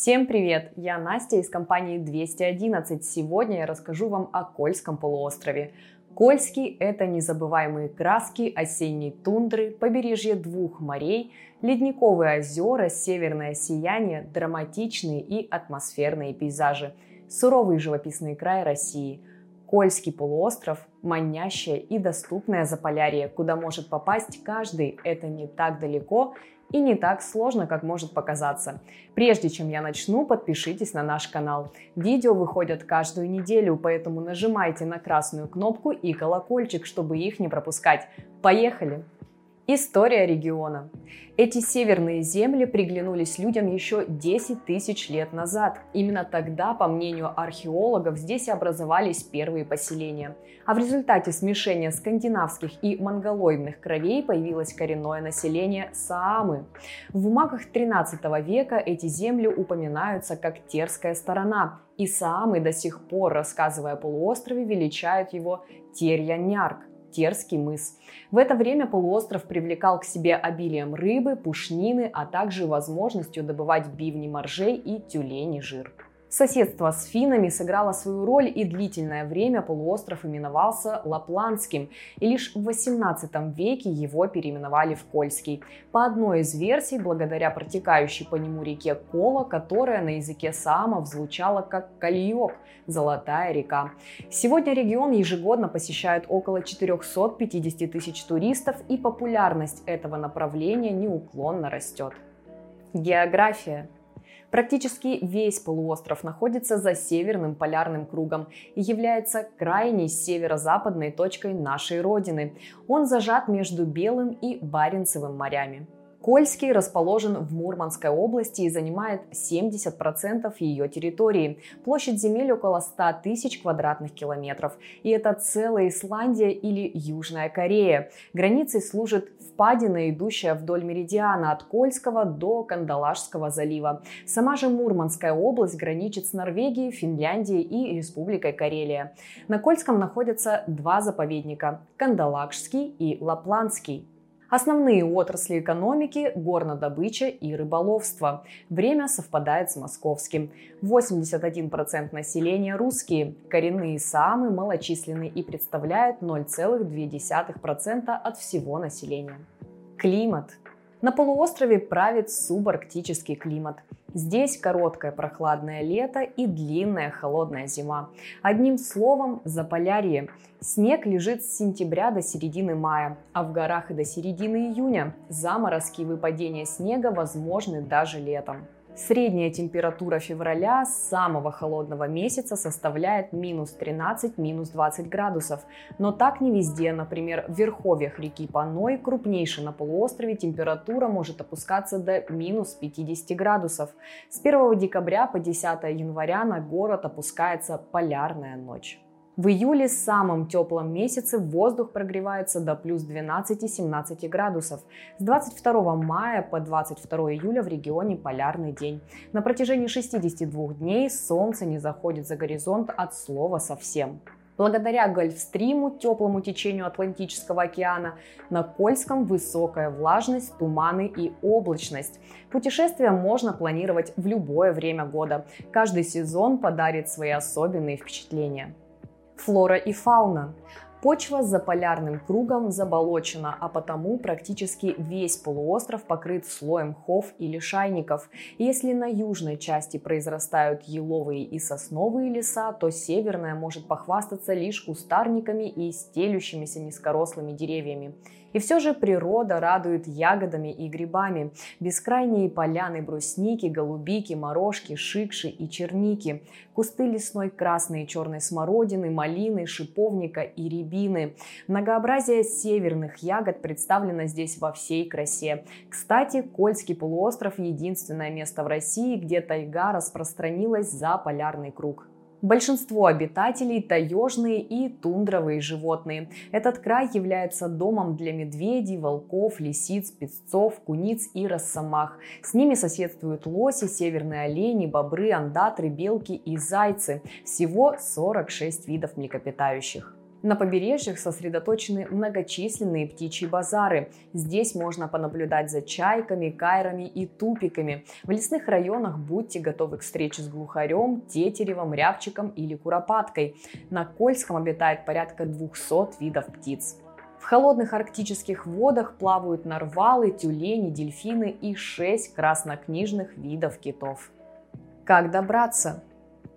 Всем привет! Я Настя из компании 211. Сегодня я расскажу вам о Кольском полуострове. Кольский – это незабываемые краски осенней тундры, побережье двух морей, ледниковые озера, северное сияние, драматичные и атмосферные пейзажи, суровый живописный край России. Кольский полуостров – манящее и доступное заполярье, куда может попасть каждый. Это не так далеко и не так сложно, как может показаться. Прежде чем я начну, подпишитесь на наш канал. Видео выходят каждую неделю, поэтому нажимайте на красную кнопку и колокольчик, чтобы их не пропускать. Поехали! История региона. Эти северные земли приглянулись людям еще 10 тысяч лет назад. Именно тогда, по мнению археологов, здесь образовались первые поселения. А в результате смешения скандинавских и монголоидных кровей появилось коренное население Саамы. В бумагах 13 века эти земли упоминаются как Терская сторона, и Саамы до сих пор, рассказывая о полуострове, величают его Терья-Нярк. Терский мыс. В это время полуостров привлекал к себе обилием рыбы, пушнины, а также возможностью добывать бивни моржей и тюлени жир. Соседство с финами сыграло свою роль, и длительное время полуостров именовался Лапландским, и лишь в XVIII веке его переименовали в Кольский. По одной из версий, благодаря протекающей по нему реке Кола, которая на языке самов звучала как Кальёк – «Золотая река». Сегодня регион ежегодно посещают около 450 тысяч туристов, и популярность этого направления неуклонно растет. География Практически весь полуостров находится за северным полярным кругом и является крайней северо-западной точкой нашей Родины. Он зажат между Белым и Баренцевым морями. Кольский расположен в Мурманской области и занимает 70% ее территории. Площадь земель около 100 тысяч квадратных километров. И это целая Исландия или Южная Корея. Границей служит впадина, идущая вдоль меридиана от Кольского до Кандалашского залива. Сама же Мурманская область граничит с Норвегией, Финляндией и Республикой Карелия. На Кольском находятся два заповедника – Кандалакшский и Лапландский. Основные отрасли экономики – горнодобыча и рыболовство. Время совпадает с московским. 81% населения русские. Коренные самы малочисленны и представляют 0,2% от всего населения. Климат. На полуострове правит субарктический климат. Здесь короткое прохладное лето и длинная холодная зима. Одним словом, заполярье. Снег лежит с сентября до середины мая, а в горах и до середины июня заморозки и выпадения снега возможны даже летом. Средняя температура февраля самого холодного месяца составляет минус 13, минус 20 градусов. Но так не везде. Например, в верховьях реки Паной, крупнейшей на полуострове, температура может опускаться до минус 50 градусов. С 1 декабря по 10 января на город опускается полярная ночь. В июле, самом теплом месяце, воздух прогревается до плюс 12-17 градусов. С 22 мая по 22 июля в регионе полярный день. На протяжении 62 дней солнце не заходит за горизонт от слова совсем. Благодаря Гольфстриму, теплому течению Атлантического океана, на Кольском высокая влажность, туманы и облачность. Путешествие можно планировать в любое время года. Каждый сезон подарит свои особенные впечатления. Флора и фауна. Почва за полярным кругом заболочена, а потому практически весь полуостров покрыт слоем хов и лишайников. Если на южной части произрастают еловые и сосновые леса, то северная может похвастаться лишь кустарниками и стелющимися низкорослыми деревьями. И все же природа радует ягодами и грибами. Бескрайние поляны брусники, голубики, морожки, шикши и черники. Кусты лесной красной и черной смородины, малины, шиповника и рябины. Многообразие северных ягод представлено здесь во всей красе. Кстати, Кольский полуостров – единственное место в России, где тайга распространилась за полярный круг. Большинство обитателей – таежные и тундровые животные. Этот край является домом для медведей, волков, лисиц, песцов, куниц и росомах. С ними соседствуют лоси, северные олени, бобры, андатры, белки и зайцы. Всего 46 видов млекопитающих. На побережьях сосредоточены многочисленные птичьи базары. Здесь можно понаблюдать за чайками, кайрами и тупиками. В лесных районах будьте готовы к встрече с глухарем, тетеревом, рябчиком или куропаткой. На Кольском обитает порядка 200 видов птиц. В холодных арктических водах плавают нарвалы, тюлени, дельфины и 6 краснокнижных видов китов. Как добраться?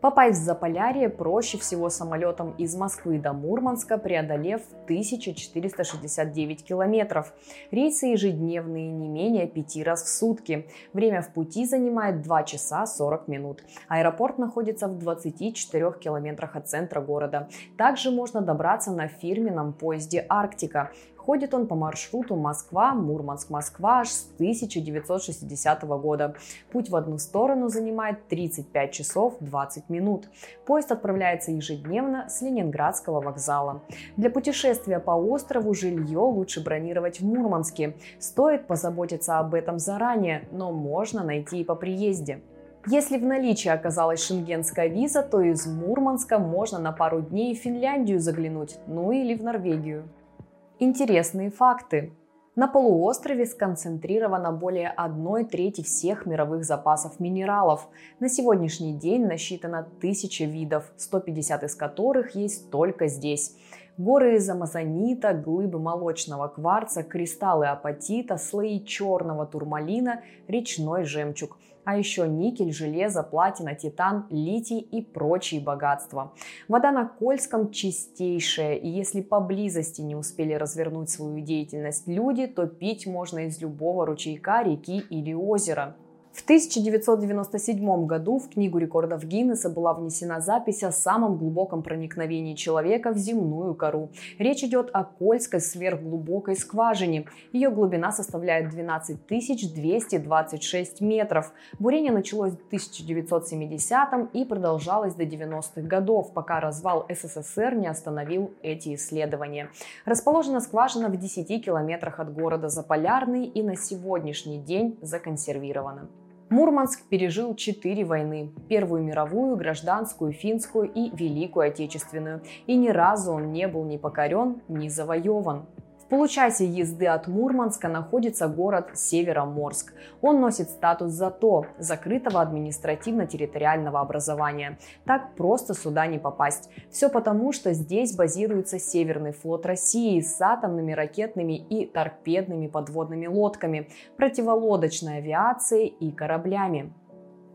Попасть в Заполярье проще всего самолетом из Москвы до Мурманска, преодолев 1469 километров. Рейсы ежедневные, не менее пяти раз в сутки. Время в пути занимает 2 часа 40 минут. Аэропорт находится в 24 километрах от центра города. Также можно добраться на фирменном поезде «Арктика». Ходит он по маршруту Москва-Мурманск-Москва аж с 1960 года. Путь в одну сторону занимает 35 часов 20 минут. Поезд отправляется ежедневно с Ленинградского вокзала. Для путешествия по острову жилье лучше бронировать в Мурманске. Стоит позаботиться об этом заранее, но можно найти и по приезде. Если в наличии оказалась шенгенская виза, то из Мурманска можно на пару дней в Финляндию заглянуть, ну или в Норвегию. Интересные факты. На полуострове сконцентрировано более одной трети всех мировых запасов минералов. На сегодняшний день насчитано тысячи видов, 150 из которых есть только здесь. Горы из амазонита, глыбы молочного кварца, кристаллы апатита, слои черного турмалина, речной жемчуг – а еще никель, железо, платина, титан, литий и прочие богатства. Вода на Кольском чистейшая, и если поблизости не успели развернуть свою деятельность люди, то пить можно из любого ручейка, реки или озера. В 1997 году в Книгу рекордов Гиннесса была внесена запись о самом глубоком проникновении человека в земную кору. Речь идет о Кольской сверхглубокой скважине. Ее глубина составляет 12 226 метров. Бурение началось в 1970 и продолжалось до 90-х годов, пока развал СССР не остановил эти исследования. Расположена скважина в 10 километрах от города Заполярный и на сегодняшний день законсервирована. Мурманск пережил четыре войны – Первую мировую, гражданскую, финскую и Великую Отечественную. И ни разу он не был ни покорен, ни завоеван получасе езды от Мурманска находится город Североморск. Он носит статус ЗАТО – закрытого административно-территориального образования. Так просто сюда не попасть. Все потому, что здесь базируется Северный флот России с атомными, ракетными и торпедными подводными лодками, противолодочной авиацией и кораблями.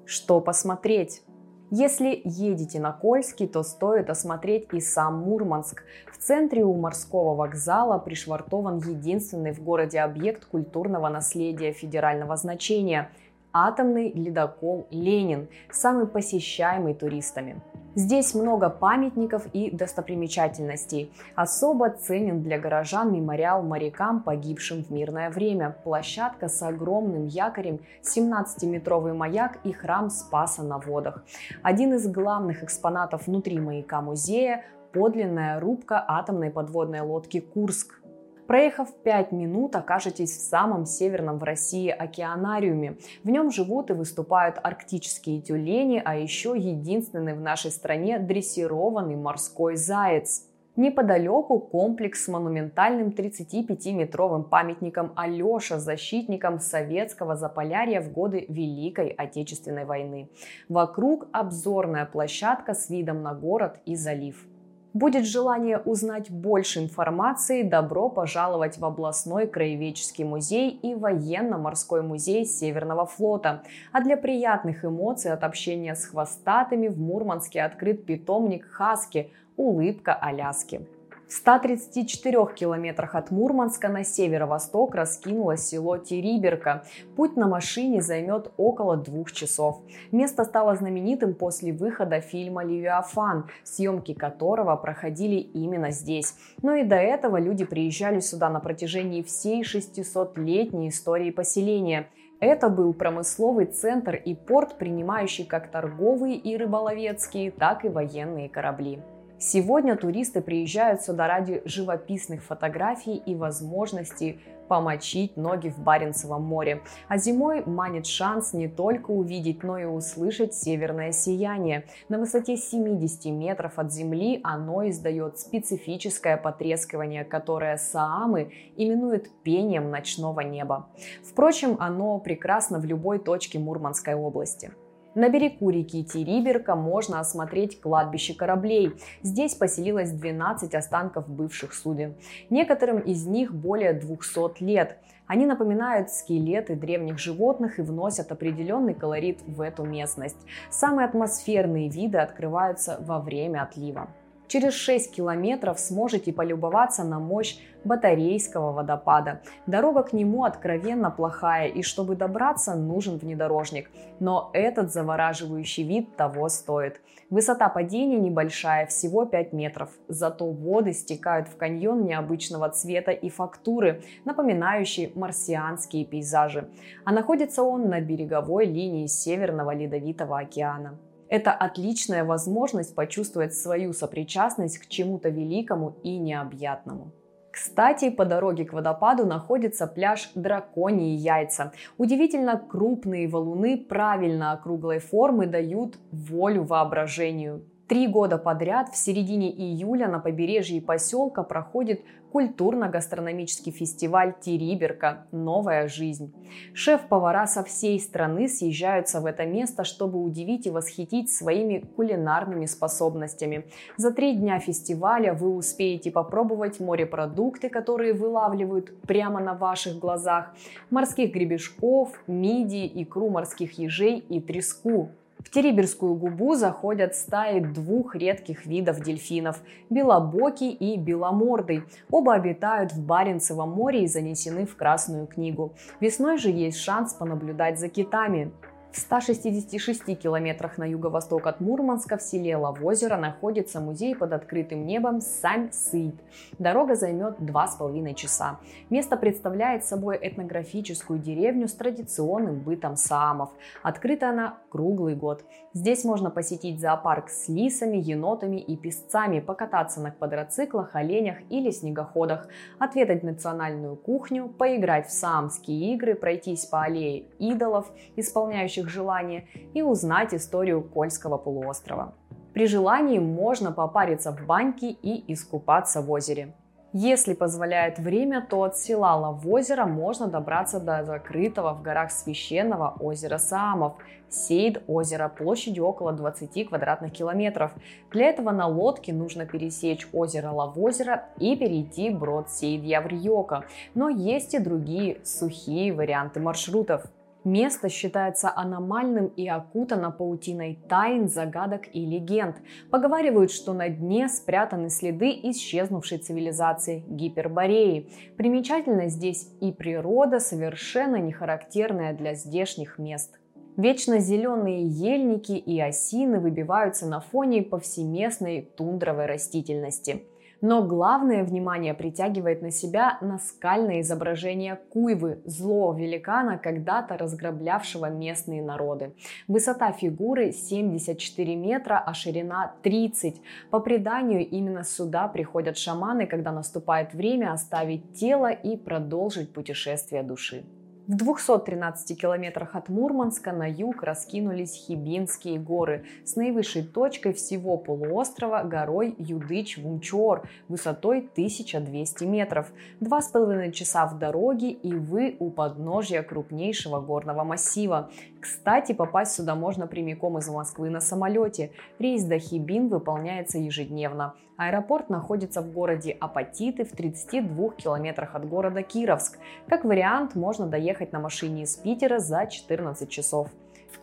Что посмотреть? Если едете на Кольский, то стоит осмотреть и сам Мурманск. В центре у морского вокзала пришвартован единственный в городе объект культурного наследия федерального значения – атомный ледокол «Ленин», самый посещаемый туристами. Здесь много памятников и достопримечательностей. Особо ценен для горожан мемориал морякам, погибшим в мирное время, площадка с огромным якорем, 17-метровый маяк и храм Спаса на водах. Один из главных экспонатов внутри маяка музея – подлинная рубка атомной подводной лодки «Курск», Проехав 5 минут, окажетесь в самом северном в России океанариуме. В нем живут и выступают арктические тюлени, а еще единственный в нашей стране дрессированный морской заяц. Неподалеку комплекс с монументальным 35-метровым памятником Алеша, защитником советского Заполярья в годы Великой Отечественной войны. Вокруг обзорная площадка с видом на город и залив. Будет желание узнать больше информации, добро пожаловать в областной краеведческий музей и военно-морской музей Северного флота. А для приятных эмоций от общения с хвостатыми в Мурманске открыт питомник Хаски «Улыбка Аляски». В 134 километрах от Мурманска на северо-восток раскинулось село Териберка. Путь на машине займет около двух часов. Место стало знаменитым после выхода фильма «Левиафан», съемки которого проходили именно здесь. Но и до этого люди приезжали сюда на протяжении всей 600-летней истории поселения. Это был промысловый центр и порт, принимающий как торговые и рыболовецкие, так и военные корабли. Сегодня туристы приезжают сюда ради живописных фотографий и возможности помочить ноги в Баренцевом море. А зимой манит шанс не только увидеть, но и услышать северное сияние. На высоте 70 метров от земли оно издает специфическое потрескивание, которое саамы именуют пением ночного неба. Впрочем, оно прекрасно в любой точке Мурманской области. На берегу реки Териберка можно осмотреть кладбище кораблей. Здесь поселилось 12 останков бывших суден. Некоторым из них более 200 лет. Они напоминают скелеты древних животных и вносят определенный колорит в эту местность. Самые атмосферные виды открываются во время отлива. Через 6 километров сможете полюбоваться на мощь батарейского водопада. Дорога к нему откровенно плохая, и чтобы добраться, нужен внедорожник. Но этот завораживающий вид того стоит. Высота падения небольшая, всего 5 метров. Зато воды стекают в каньон необычного цвета и фактуры, напоминающие марсианские пейзажи. А находится он на береговой линии Северного Ледовитого океана. Это отличная возможность почувствовать свою сопричастность к чему-то великому и необъятному. Кстати, по дороге к водопаду находится пляж Драконьи Яйца. Удивительно крупные валуны правильно округлой формы дают волю воображению. Три года подряд в середине июля на побережье поселка проходит культурно-гастрономический фестиваль «Териберка. Новая жизнь». Шеф-повара со всей страны съезжаются в это место, чтобы удивить и восхитить своими кулинарными способностями. За три дня фестиваля вы успеете попробовать морепродукты, которые вылавливают прямо на ваших глазах, морских гребешков, мидии, икру морских ежей и треску. В Териберскую губу заходят стаи двух редких видов дельфинов – белобокий и беломордый. Оба обитают в Баренцевом море и занесены в Красную книгу. Весной же есть шанс понаблюдать за китами. В 166 километрах на юго-восток от Мурманска в селе Лавозеро находится музей под открытым небом Сань-Сыйд. Дорога займет два с половиной часа. Место представляет собой этнографическую деревню с традиционным бытом саамов. Открыта она круглый год. Здесь можно посетить зоопарк с лисами, енотами и песцами, покататься на квадроциклах, оленях или снегоходах, отведать национальную кухню, поиграть в саамские игры, пройтись по аллее идолов, исполняющих исполняющих желания, и узнать историю Кольского полуострова. При желании можно попариться в баньке и искупаться в озере. Если позволяет время, то от села Лавозера можно добраться до закрытого в горах священного озера Саамов, Сейд озеро площадью около 20 квадратных километров. Для этого на лодке нужно пересечь озеро Лавозера и перейти брод Сейд Яврьёка. Но есть и другие сухие варианты маршрутов. Место считается аномальным и окутано паутиной тайн, загадок и легенд. Поговаривают, что на дне спрятаны следы исчезнувшей цивилизации Гипербореи. Примечательно здесь и природа, совершенно не характерная для здешних мест. Вечно зеленые ельники и осины выбиваются на фоне повсеместной тундровой растительности – но главное внимание притягивает на себя наскальное изображение Куйвы, злого великана, когда-то разграблявшего местные народы. Высота фигуры 74 метра, а ширина 30. По преданию, именно сюда приходят шаманы, когда наступает время оставить тело и продолжить путешествие души. В 213 километрах от Мурманска на юг раскинулись Хибинские горы с наивысшей точкой всего полуострова горой Юдыч-Вумчор высотой 1200 метров. Два с половиной часа в дороге и вы у подножья крупнейшего горного массива. Кстати, попасть сюда можно прямиком из Москвы на самолете. Рейс до Хибин выполняется ежедневно. Аэропорт находится в городе Апатиты в 32 километрах от города Кировск. Как вариант, можно доехать на машине из Питера за 14 часов.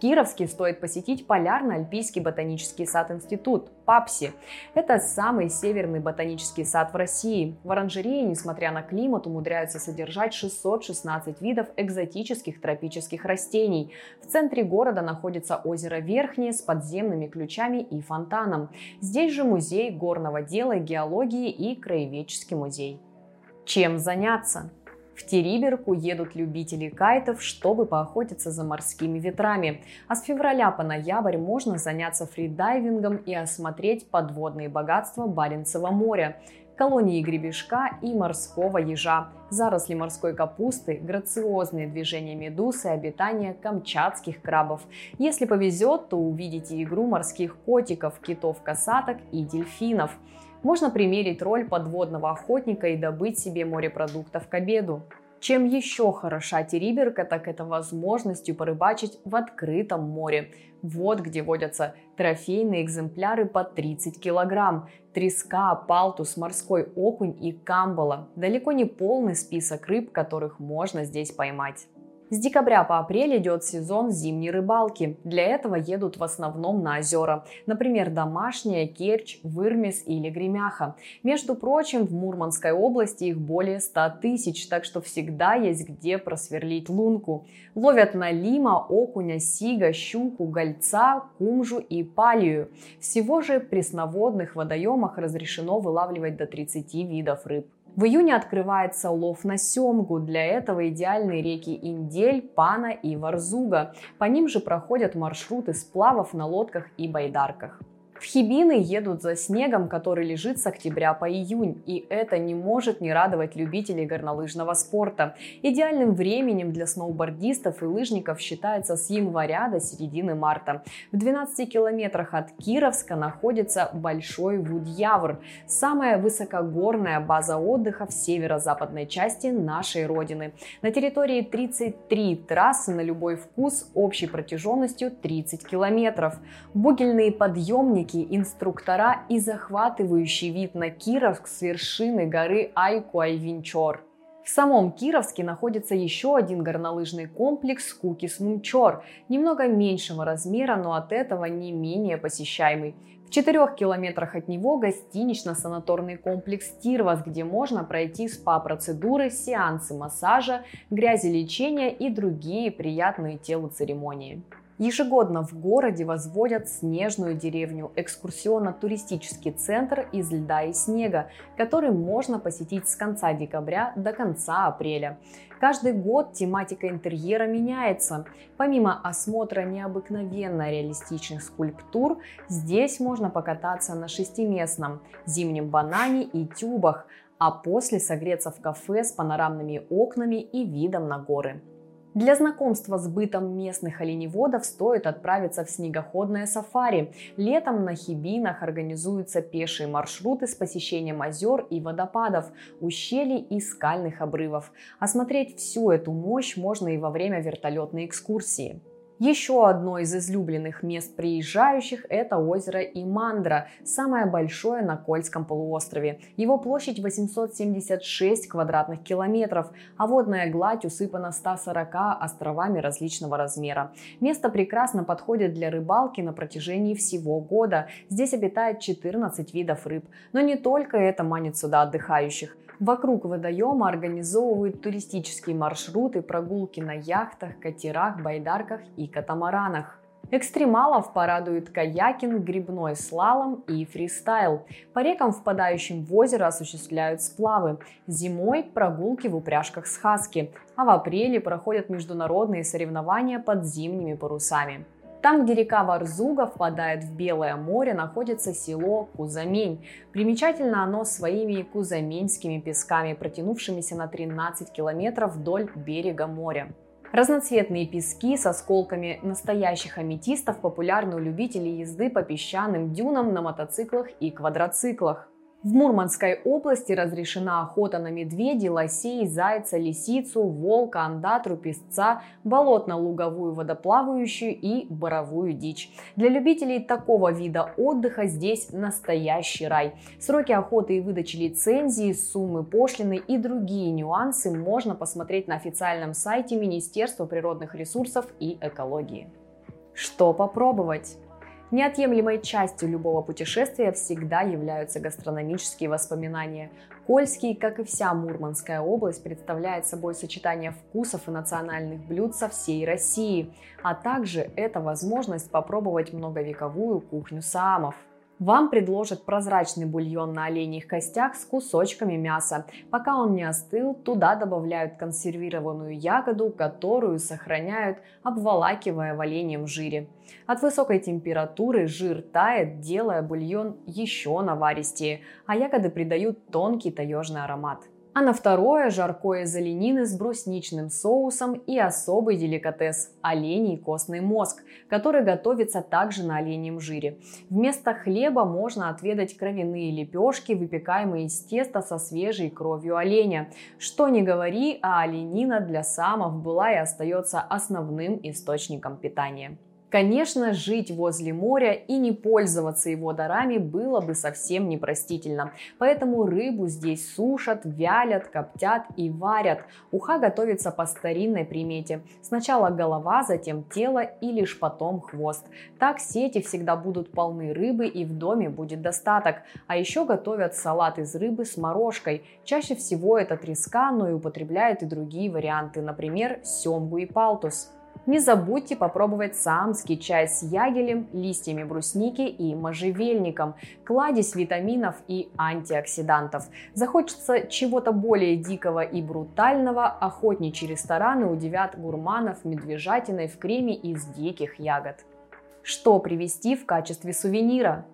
Кировске стоит посетить Полярно-Альпийский ботанический сад-институт, ПАПСИ. Это самый северный ботанический сад в России. В оранжерее, несмотря на климат, умудряются содержать 616 видов экзотических тропических растений. В центре города находится озеро Верхнее с подземными ключами и фонтаном. Здесь же музей горного дела, геологии и краеведческий музей. Чем заняться? В Териберку едут любители кайтов, чтобы поохотиться за морскими ветрами. А с февраля по ноябрь можно заняться фридайвингом и осмотреть подводные богатства Баренцева моря колонии гребешка и морского ежа, заросли морской капусты, грациозные движения медуз и обитание камчатских крабов. Если повезет, то увидите игру морских котиков, китов-касаток и дельфинов. Можно примерить роль подводного охотника и добыть себе морепродуктов к обеду. Чем еще хороша Териберка, так это возможностью порыбачить в открытом море. Вот где водятся трофейные экземпляры по 30 килограмм. Треска, палтус, морской окунь и камбала. Далеко не полный список рыб, которых можно здесь поймать. С декабря по апрель идет сезон зимней рыбалки. Для этого едут в основном на озера. Например, Домашняя, Керчь, Вырмес или Гремяха. Между прочим, в Мурманской области их более 100 тысяч, так что всегда есть где просверлить лунку. Ловят на лима, окуня, сига, щуку, гольца, кумжу и палию. Всего же в пресноводных водоемах разрешено вылавливать до 30 видов рыб. В июне открывается лов на семгу. Для этого идеальные реки Индель, Пана и Варзуга. По ним же проходят маршруты сплавов на лодках и байдарках. В Хибины едут за снегом, который лежит с октября по июнь, и это не может не радовать любителей горнолыжного спорта. Идеальным временем для сноубордистов и лыжников считается с января до середины марта. В 12 километрах от Кировска находится Большой Вудьявр, самая высокогорная база отдыха в северо-западной части нашей родины. На территории 33 трассы на любой вкус общей протяженностью 30 километров. Бугельные подъемники техники, инструктора и захватывающий вид на Кировск с вершины горы Айку-Айвинчор. В самом Кировске находится еще один горнолыжный комплекс Кукис Мунчор, немного меньшего размера, но от этого не менее посещаемый. В четырех километрах от него гостинично-санаторный комплекс Тирвас, где можно пройти спа-процедуры, сеансы массажа, грязелечения и другие приятные телу церемонии. Ежегодно в городе возводят снежную деревню, экскурсионно-туристический центр из льда и снега, который можно посетить с конца декабря до конца апреля. Каждый год тематика интерьера меняется. Помимо осмотра необыкновенно реалистичных скульптур, здесь можно покататься на шестиместном зимнем банане и тюбах, а после согреться в кафе с панорамными окнами и видом на горы. Для знакомства с бытом местных оленеводов стоит отправиться в снегоходное сафари. Летом на Хибинах организуются пешие маршруты с посещением озер и водопадов, ущелий и скальных обрывов. Осмотреть всю эту мощь можно и во время вертолетной экскурсии. Еще одно из излюбленных мест приезжающих – это озеро Имандра, самое большое на Кольском полуострове. Его площадь 876 квадратных километров, а водная гладь усыпана 140 островами различного размера. Место прекрасно подходит для рыбалки на протяжении всего года. Здесь обитает 14 видов рыб. Но не только это манит сюда отдыхающих. Вокруг водоема организовывают туристические маршруты, прогулки на яхтах, катерах, байдарках и катамаранах. Экстремалов порадует каякинг, грибной слалом и фристайл. По рекам, впадающим в озеро, осуществляют сплавы. Зимой – прогулки в упряжках с хаски, а в апреле проходят международные соревнования под зимними парусами. Там, где река Варзуга впадает в Белое море, находится село Кузамень. Примечательно оно своими кузаменьскими песками, протянувшимися на 13 километров вдоль берега моря. Разноцветные пески с осколками настоящих аметистов популярны у любителей езды по песчаным дюнам на мотоциклах и квадроциклах. В Мурманской области разрешена охота на медведей, лосей, зайца, лисицу, волка, андатру, песца, болотно-луговую водоплавающую и боровую дичь. Для любителей такого вида отдыха здесь настоящий рай. Сроки охоты и выдачи лицензии, суммы пошлины и другие нюансы можно посмотреть на официальном сайте Министерства природных ресурсов и экологии. Что попробовать? Неотъемлемой частью любого путешествия всегда являются гастрономические воспоминания. Кольский, как и вся Мурманская область, представляет собой сочетание вкусов и национальных блюд со всей России, а также это возможность попробовать многовековую кухню саамов. Вам предложат прозрачный бульон на оленьих костях с кусочками мяса. Пока он не остыл, туда добавляют консервированную ягоду, которую сохраняют, обволакивая в оленьем жире. От высокой температуры жир тает, делая бульон еще наваристее, а ягоды придают тонкий таежный аромат. А на второе – жаркое из оленины с брусничным соусом и особый деликатес – оленей костный мозг, который готовится также на оленьем жире. Вместо хлеба можно отведать кровяные лепешки, выпекаемые из теста со свежей кровью оленя. Что не говори, а оленина для самов была и остается основным источником питания. Конечно, жить возле моря и не пользоваться его дарами было бы совсем непростительно. Поэтому рыбу здесь сушат, вялят, коптят и варят. Уха готовится по старинной примете. Сначала голова, затем тело и лишь потом хвост. Так сети всегда будут полны рыбы и в доме будет достаток. А еще готовят салат из рыбы с морожкой. Чаще всего это треска, но и употребляют и другие варианты, например, семгу и палтус. Не забудьте попробовать самский чай с ягелем, листьями брусники и можжевельником, кладезь витаминов и антиоксидантов. Захочется чего-то более дикого и брутального, охотничьи рестораны удивят гурманов медвежатиной в креме из диких ягод. Что привезти в качестве сувенира?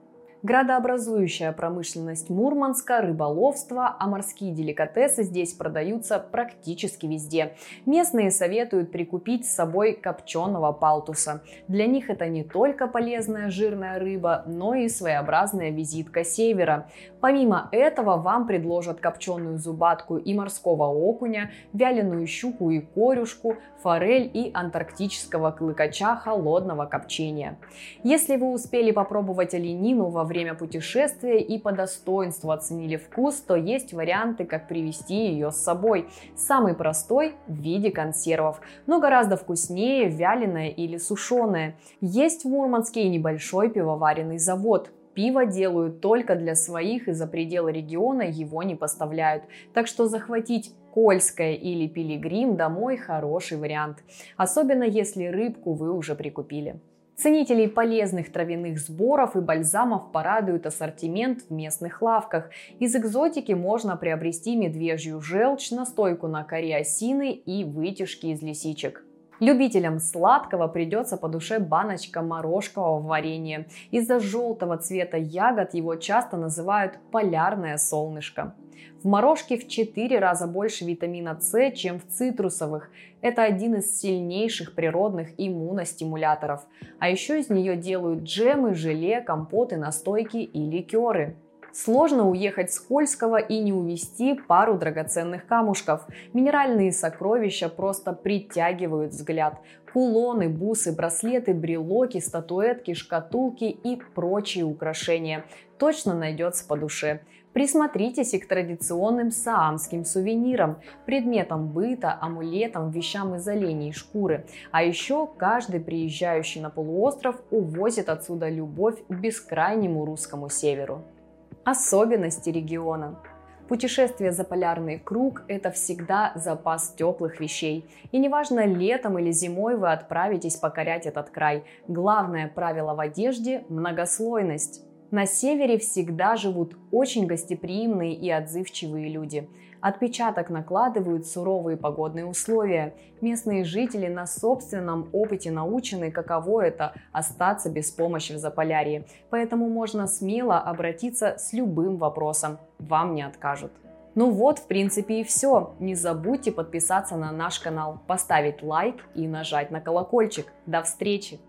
Градообразующая промышленность Мурманска, рыболовство, а морские деликатесы здесь продаются практически везде. Местные советуют прикупить с собой копченого палтуса. Для них это не только полезная жирная рыба, но и своеобразная визитка севера. Помимо этого вам предложат копченую зубатку и морского окуня, вяленую щуку и корюшку, форель и антарктического клыкача холодного копчения. Если вы успели попробовать оленину во время путешествия и по достоинству оценили вкус, то есть варианты, как привезти ее с собой. Самый простой в виде консервов, но гораздо вкуснее вяленое или сушеное. Есть в Мурманске и небольшой пивоваренный завод. Пиво делают только для своих и за пределы региона его не поставляют. Так что захватить Кольское или Пилигрим домой хороший вариант. Особенно если рыбку вы уже прикупили. Ценителей полезных травяных сборов и бальзамов порадует ассортимент в местных лавках. Из экзотики можно приобрести медвежью желчь, настойку на коре осины и вытяжки из лисичек. Любителям сладкого придется по душе баночка морожкового варенья. Из-за желтого цвета ягод его часто называют полярное солнышко. В морожке в 4 раза больше витамина С, чем в цитрусовых. Это один из сильнейших природных иммуностимуляторов. А еще из нее делают джемы, желе, компоты, настойки и ликеры. Сложно уехать с Кольского и не увести пару драгоценных камушков. Минеральные сокровища просто притягивают взгляд. Кулоны, бусы, браслеты, брелоки, статуэтки, шкатулки и прочие украшения. Точно найдется по душе. Присмотритесь и к традиционным саамским сувенирам, предметам быта, амулетам, вещам из оленей шкуры. А еще каждый приезжающий на полуостров увозит отсюда любовь к бескрайнему русскому северу. Особенности региона. Путешествие за полярный круг – это всегда запас теплых вещей. И неважно, летом или зимой вы отправитесь покорять этот край. Главное правило в одежде – многослойность. На севере всегда живут очень гостеприимные и отзывчивые люди. Отпечаток накладывают суровые погодные условия. Местные жители на собственном опыте научены, каково это – остаться без помощи в Заполярье. Поэтому можно смело обратиться с любым вопросом. Вам не откажут. Ну вот, в принципе, и все. Не забудьте подписаться на наш канал, поставить лайк и нажать на колокольчик. До встречи!